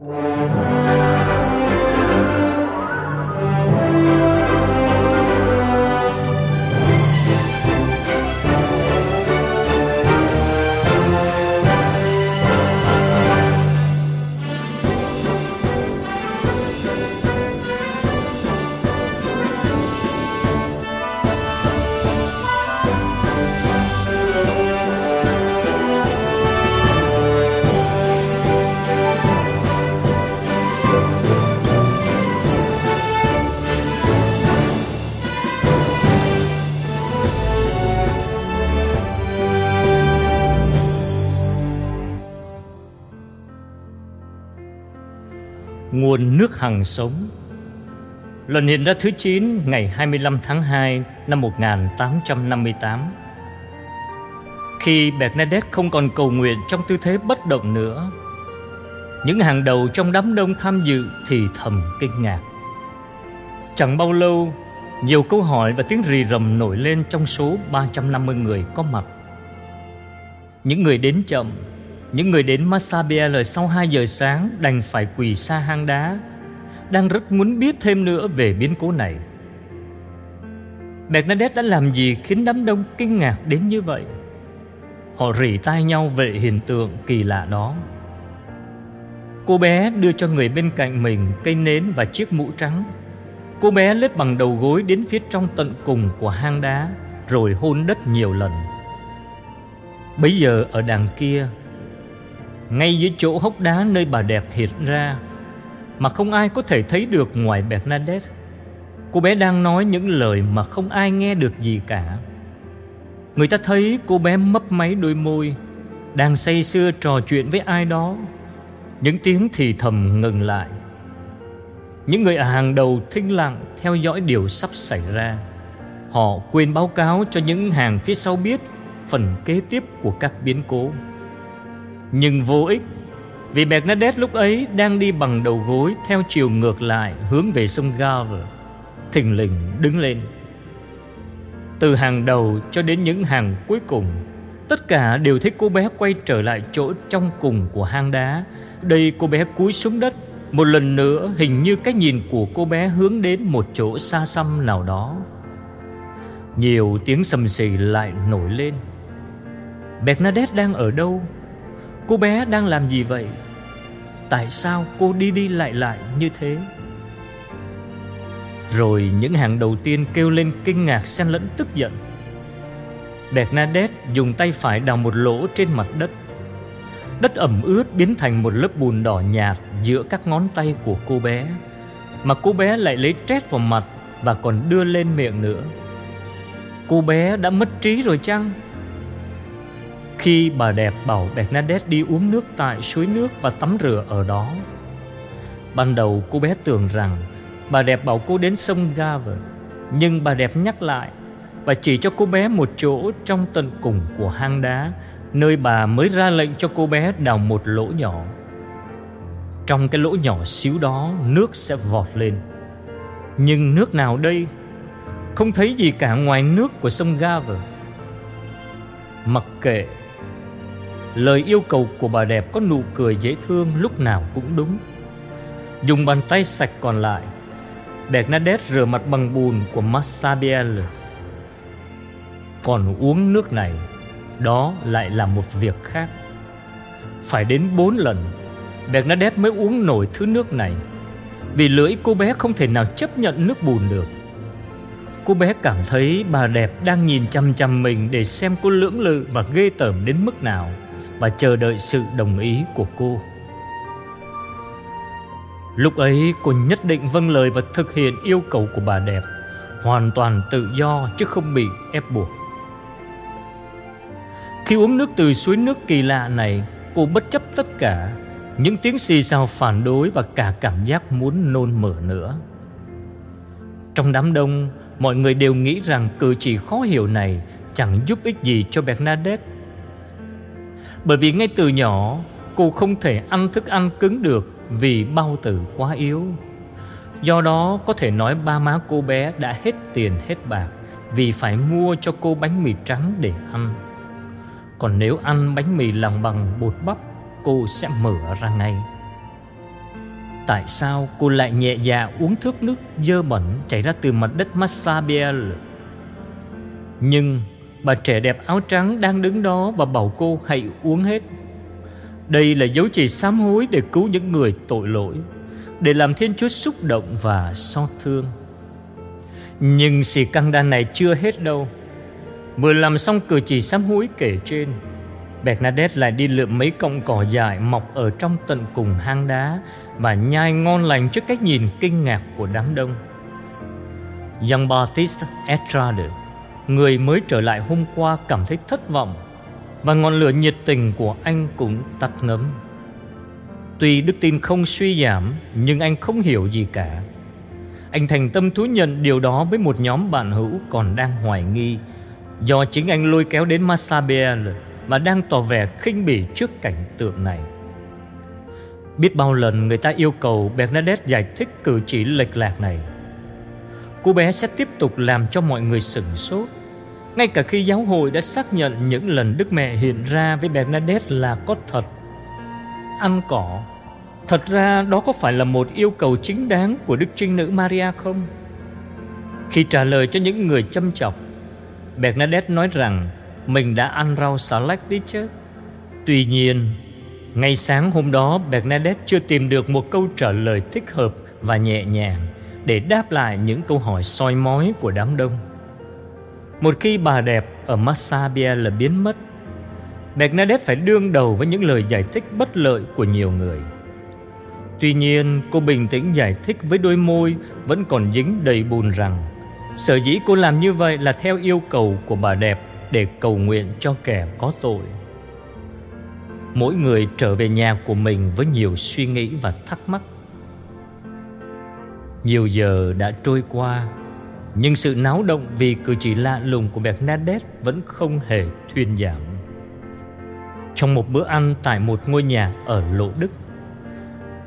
Música Nguồn nước hằng sống. Lần hiện ra thứ 9 ngày 25 tháng 2 năm 1858 Khi Bernadette không còn cầu nguyện trong tư thế bất động nữa, Những hàng đầu trong đám đông tham dự thì thầm kinh ngạc. Chẳng bao lâu, Nhiều câu hỏi và tiếng rì rầm nổi lên trong số 350 người có mặt. Những người đến chậm những người đến Massabielle sau 2 giờ sáng đành phải quỳ xa hang đá, đang rất muốn biết thêm nữa về biến cố này. Bernadette đã làm gì khiến đám đông kinh ngạc đến như vậy? Họ rỉ tai nhau về hiện tượng kỳ lạ đó. Cô bé đưa cho người bên cạnh mình cây nến và chiếc mũ trắng. Cô bé lết bằng đầu gối đến phía trong tận cùng của hang đá rồi hôn đất nhiều lần. Bấy giờ ở đằng kia ngay dưới chỗ hốc đá nơi bà đẹp hiện ra mà không ai có thể thấy được ngoài Bernadette. Cô bé đang nói những lời mà không ai nghe được gì cả. Người ta thấy cô bé mấp máy đôi môi, đang say sưa trò chuyện với ai đó. Những tiếng thì thầm ngừng lại. Những người ở hàng đầu thinh lặng theo dõi điều sắp xảy ra. Họ quên báo cáo cho những hàng phía sau biết phần kế tiếp của các biến cố. Nhưng vô ích, Vì Bernadette lúc ấy đang đi bằng đầu gối Theo chiều ngược lại hướng về sông Gave. Thình lình đứng lên. Từ hàng đầu cho đến những hàng cuối cùng, Tất cả đều thấy cô bé quay trở lại chỗ trong cùng của hang đá. Đây cô bé cúi xuống đất, Một lần nữa hình như cái nhìn của cô bé hướng đến một chỗ xa xăm nào đó. Nhiều tiếng sầm xì lại nổi lên. Bernadette đang ở đâu? Cô bé đang làm gì vậy? Tại sao cô đi đi lại lại như thế? Rồi những hàng đầu tiên kêu lên kinh ngạc xen lẫn tức giận. Bernadette dùng tay phải đào một lỗ trên mặt đất. Đất ẩm ướt biến thành một lớp bùn đỏ nhạt giữa các ngón tay của cô bé. Mà cô bé lại lấy trét vào mặt và còn đưa lên miệng nữa. Cô bé đã mất trí rồi chăng? Khi bà đẹp bảo Bernadette đi uống nước tại suối nước và tắm rửa ở đó. Ban đầu cô bé tưởng rằng bà đẹp bảo cô đến sông Gave, Nhưng bà đẹp nhắc lại Và chỉ cho cô bé một chỗ trong tận cùng của hang đá, Nơi bà mới ra lệnh cho cô bé đào một lỗ nhỏ. Trong cái lỗ nhỏ xíu đó, nước sẽ vọt lên. Nhưng nước nào đây? Không thấy gì cả ngoài nước của sông Gave. Mặc kệ Lời yêu cầu của bà đẹp có nụ cười dễ thương lúc nào cũng đúng. Dùng bàn tay sạch còn lại Bernadette rửa mặt bằng bùn của Massabielle Còn uống nước này, Đó lại là một việc khác. Phải đến bốn lần Bernadette mới uống nổi thứ nước này, Vì lưỡi cô bé không thể nào chấp nhận nước bùn được. Cô bé cảm thấy bà đẹp đang nhìn chăm chăm mình Để xem cô lưỡng lự và ghê tởm đến mức nào và chờ đợi sự đồng ý của cô. Lúc ấy cô nhất định vâng lời và thực hiện yêu cầu của bà đẹp, hoàn toàn tự do chứ không bị ép buộc. Khi uống nước từ suối nước kỳ lạ này, cô bất chấp tất cả, những tiếng xì xào phản đối và cả cảm giác muốn nôn mửa nữa. Trong đám đông, mọi người đều nghĩ rằng cử chỉ khó hiểu này chẳng giúp ích gì cho Bernadette bởi vì ngay từ nhỏ, Cô không thể ăn thức ăn cứng được Vì bao tử quá yếu. Do đó, có thể nói ba má cô bé đã hết tiền, hết bạc Vì phải mua cho cô bánh mì trắng để ăn. Còn nếu ăn bánh mì làm bằng bột bắp, Cô sẽ mở ra ngay. Tại sao cô lại nhẹ dạ uống thước nước dơ bẩn chảy ra từ mặt đất Massabielle. Nhưng bà trẻ đẹp áo trắng đang đứng đó và bảo cô hãy uống hết. Đây là dấu chỉ sám hối để cứu những người tội lỗi, để làm Thiên Chúa xúc động và xót thương. Nhưng xì căng đan này chưa hết đâu. Vừa làm xong cử chỉ sám hối kể trên, Bernadette lại đi lượm mấy cọng cỏ dại mọc ở trong tận cùng hang đá và nhai ngon lành trước cái nhìn kinh ngạc của đám đông. Young Baptiste Estrade, người mới trở lại hôm qua cảm thấy thất vọng, và ngọn lửa nhiệt tình của anh cũng tắt ngấm. Tuy đức tin không suy giảm, nhưng anh không hiểu gì cả. Anh thành tâm thú nhận điều đó với một nhóm bạn hữu còn đang hoài nghi, do chính anh lôi kéo đến Massabelle và đang tỏ vẻ khinh bỉ trước cảnh tượng này. Biết bao lần người ta yêu cầu Bernadette giải thích cử chỉ lệch lạc này. Cô bé sẽ tiếp tục làm cho mọi người sửng sốt. Ngay cả khi giáo hội đã xác nhận những lần Đức Mẹ hiện ra với Bernadette là có thật. Ăn cỏ, thật ra đó có phải là một yêu cầu chính đáng của Đức Trinh Nữ Maria không? Khi trả lời cho những người châm chọc, Bernadette nói rằng mình đã ăn rau xà lách đi chứ. Tuy nhiên, ngay sáng hôm đó Bernadette chưa tìm được một câu trả lời thích hợp và nhẹ nhàng để đáp lại những câu hỏi soi mói của đám đông. Một khi bà đẹp ở Massabia là biến mất, Bernadette phải đương đầu với những lời giải thích bất lợi của nhiều người. Tuy nhiên, cô bình tĩnh giải thích với đôi môi vẫn còn dính đầy bùn rằng sở dĩ cô làm như vậy là theo yêu cầu của bà đẹp để cầu nguyện cho kẻ có tội. Mỗi người trở về nhà của mình với nhiều suy nghĩ và thắc mắc. Nhiều giờ đã trôi qua, nhưng sự náo động vì cử chỉ lạ lùng của Bernadette vẫn không hề thuyên giảm. Trong một bữa ăn tại một ngôi nhà ở Lộ Đức,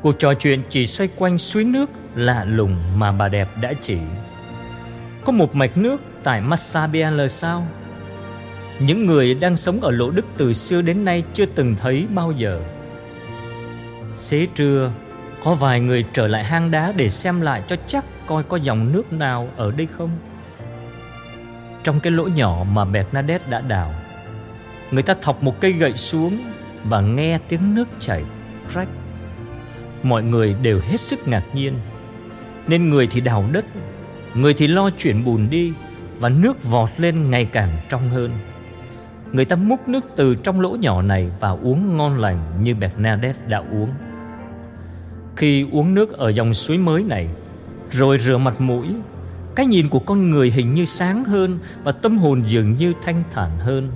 cuộc trò chuyện chỉ xoay quanh suối nước lạ lùng mà bà đẹp đã chỉ. Có một mạch nước tại Massabielle sao? những người đang sống ở Lỗ Đức từ xưa đến nay chưa từng thấy bao giờ. Xế trưa, có vài người trở lại hang đá để xem lại cho chắc coi có dòng nước nào ở đây không. Trong cái lỗ nhỏ mà Bernadette đã đào, người ta thọc một cây gậy xuống và nghe tiếng nước chảy rách. Mọi người đều hết sức ngạc nhiên, nên người thì đào đất, người thì lo chuyển bùn đi và nước vọt lên ngày càng trong hơn. Người ta múc nước từ trong lỗ nhỏ này và uống ngon lành như Bernadette đã uống. Khi uống nước ở dòng suối mới này, rồi rửa mặt mũi, cái nhìn của con người hình như sáng hơn và tâm hồn dường như thanh thản hơn.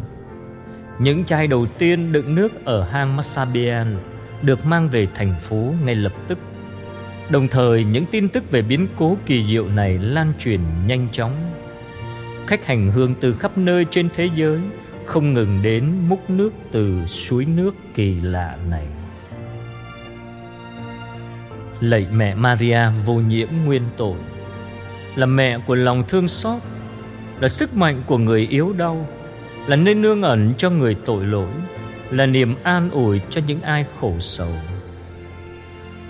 Những chai đầu tiên đựng nước ở hang Masabian được mang về thành phố ngay lập tức. Đồng thời những tin tức về biến cố kỳ diệu này lan truyền nhanh chóng. Khách hành hương từ khắp nơi trên thế giới không ngừng đến múc nước từ suối nước kỳ lạ này. Lạy mẹ Maria vô nhiễm nguyên tội, là mẹ của lòng thương xót, là sức mạnh của người yếu đau, là nơi nương ẩn cho người tội lỗi, là niềm an ủi cho những ai khổ sầu.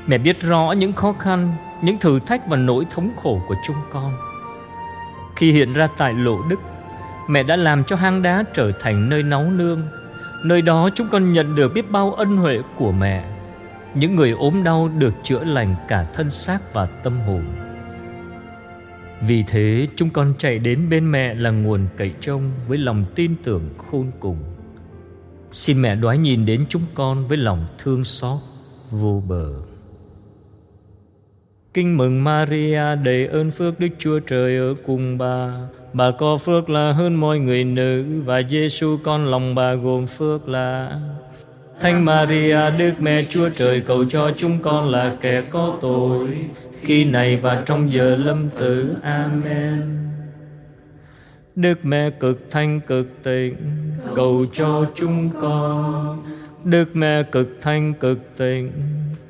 Mẹ biết rõ những khó khăn, những thử thách và nỗi thống khổ của chúng con. Khi hiện ra tại lộ đức, Mẹ đã làm cho hang đá trở thành nơi náu nương Nơi đó chúng con nhận được biết bao ân huệ của mẹ những người ốm đau được chữa lành cả thân xác và tâm hồn. Vì thế, chúng con chạy đến bên mẹ là nguồn cậy trông Với lòng tin tưởng khôn cùng. Xin mẹ đoái nhìn đến chúng con với lòng thương xót, vô bờ. Kinh mừng Maria, đầy ơn phước Đức Chúa Trời ở cùng bà. Bà có phước là hơn mọi người nữ và Giêsu con lòng bà gồm phước là Thánh Maria, Đức Mẹ Chúa Trời, cầu cho chúng con là kẻ có tội, khi này và trong giờ lâm tử. Amen. Đức Mẹ cực thanh cực tịnh, cầu cho chúng con. Đức Mẹ cực thanh cực tịnh,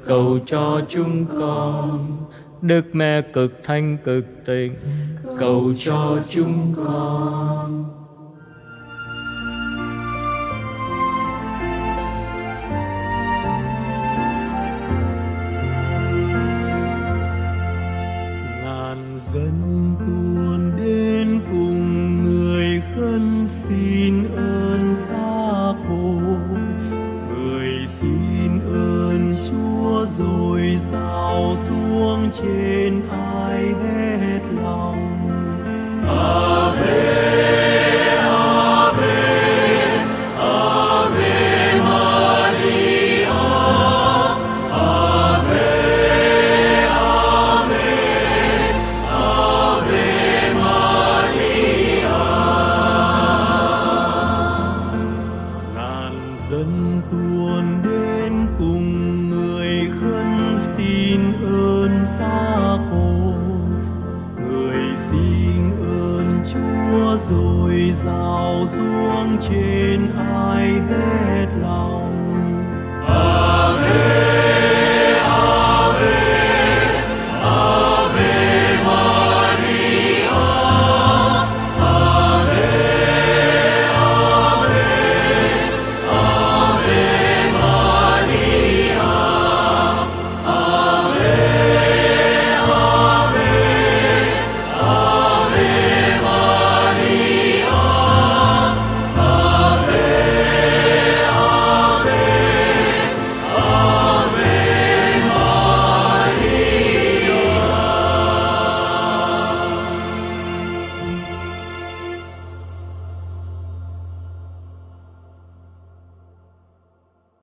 cầu cho chúng con Đức Mẹ cực thanh cực tịnh, cầu cho chúng con. ôi sao xuống trên ai hết lòng à, Amen.